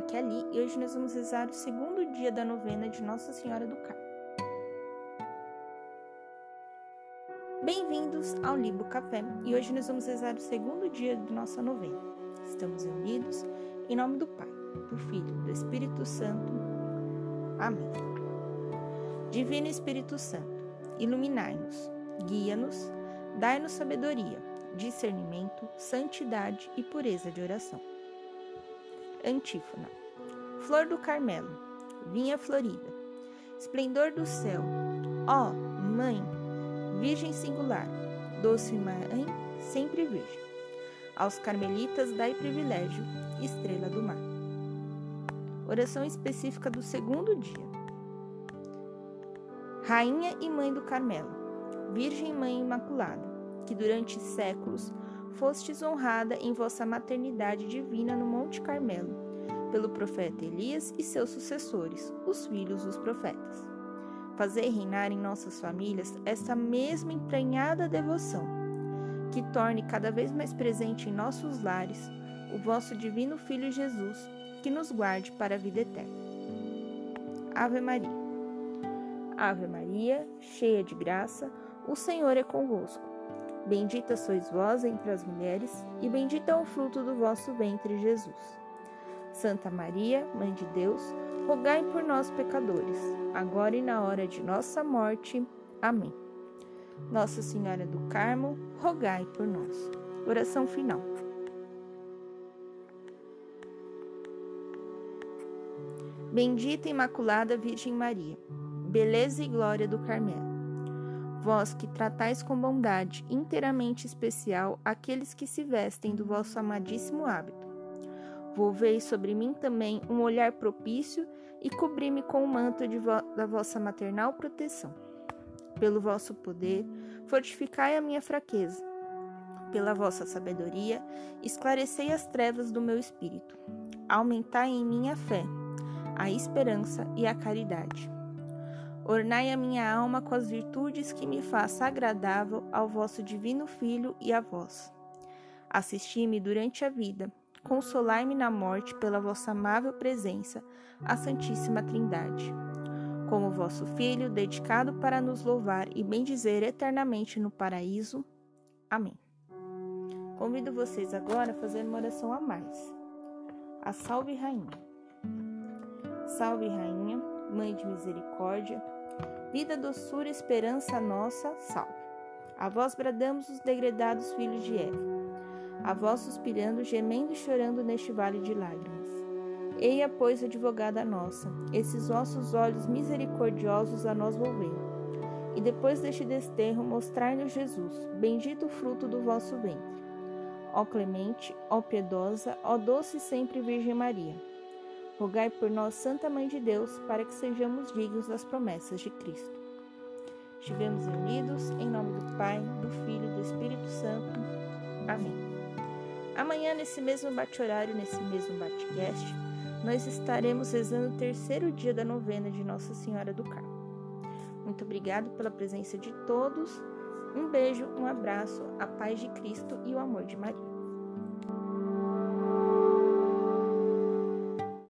Kelly e hoje nós vamos rezar o segundo dia da novena de Nossa Senhora do Carmo. Bem-vindos ao Libo Café e hoje nós vamos rezar o segundo dia de nossa novena. Estamos reunidos em nome do Pai, do Filho, do Espírito Santo. Amém. Divino Espírito Santo, iluminai-nos, guia-nos, dai-nos sabedoria, discernimento, santidade e pureza de oração. Antífona. Flor do Carmelo, vinha florida, esplendor do céu, ó Mãe, Virgem singular, doce Mãe, sempre Virgem. Aos carmelitas dai privilégio, estrela do mar. Oração específica do segundo dia. Rainha e Mãe do Carmelo, Virgem Mãe Imaculada, que durante séculos fostes honrada em vossa maternidade divina no Monte Carmelo, pelo profeta Elias e seus sucessores, os filhos dos profetas. Fazei reinar em nossas famílias essa mesma emprenhada devoção, que torne cada vez mais presente em nossos lares o vosso divino Filho Jesus, que nos guarde para a vida eterna. Ave Maria. Ave Maria, cheia de graça, o Senhor é convosco. Bendita sois vós entre as mulheres, e bendito é o fruto do vosso ventre, Jesus. Santa Maria, Mãe de Deus, rogai por nós, pecadores, agora e na hora de nossa morte. Amém. Nossa Senhora do Carmo, rogai por nós. Oração final. Bendita Imaculada Virgem Maria, beleza e glória do Carmelo vós que tratais com bondade inteiramente especial aqueles que se vestem do vosso amadíssimo hábito. Volvei sobre mim também um olhar propício e cobri-me com o manto vo da vossa maternal proteção. Pelo vosso poder, fortificai a minha fraqueza. Pela vossa sabedoria, esclarecei as trevas do meu espírito. Aumentai em mim a fé, a esperança e a caridade Ornai a minha alma com as virtudes que me faça agradável ao vosso divino Filho e a vós. Assisti-me durante a vida, consolai-me na morte pela vossa amável presença, a Santíssima Trindade. Como vosso Filho, dedicado para nos louvar e bendizer eternamente no paraíso. Amém. Convido vocês agora a fazer uma oração a mais. A Salve Rainha. Salve Rainha, Mãe de Misericórdia, Vida, doçura, esperança nossa, salve. A vós bradamos os degredados filhos de Eva. A vós suspirando, gemendo e chorando neste vale de lágrimas. Eia, pois, advogada nossa, esses vossos olhos misericordiosos a nós volvei. E depois deste desterro, mostrai-nos Jesus, bendito fruto do vosso ventre. Ó clemente, ó piedosa, ó doce sempre Virgem Maria Rogai por nós, Santa Mãe de Deus, para que sejamos dignos das promessas de Cristo. Estivemos unidos em nome do Pai, do Filho e do Espírito Santo. Amém. Amanhã, nesse mesmo bate-horário, nesse mesmo bate-cast, nós estaremos rezando o terceiro dia da novena de Nossa Senhora do Carmo. Muito obrigado pela presença de todos. Um beijo, um abraço, a paz de Cristo e o amor de Maria.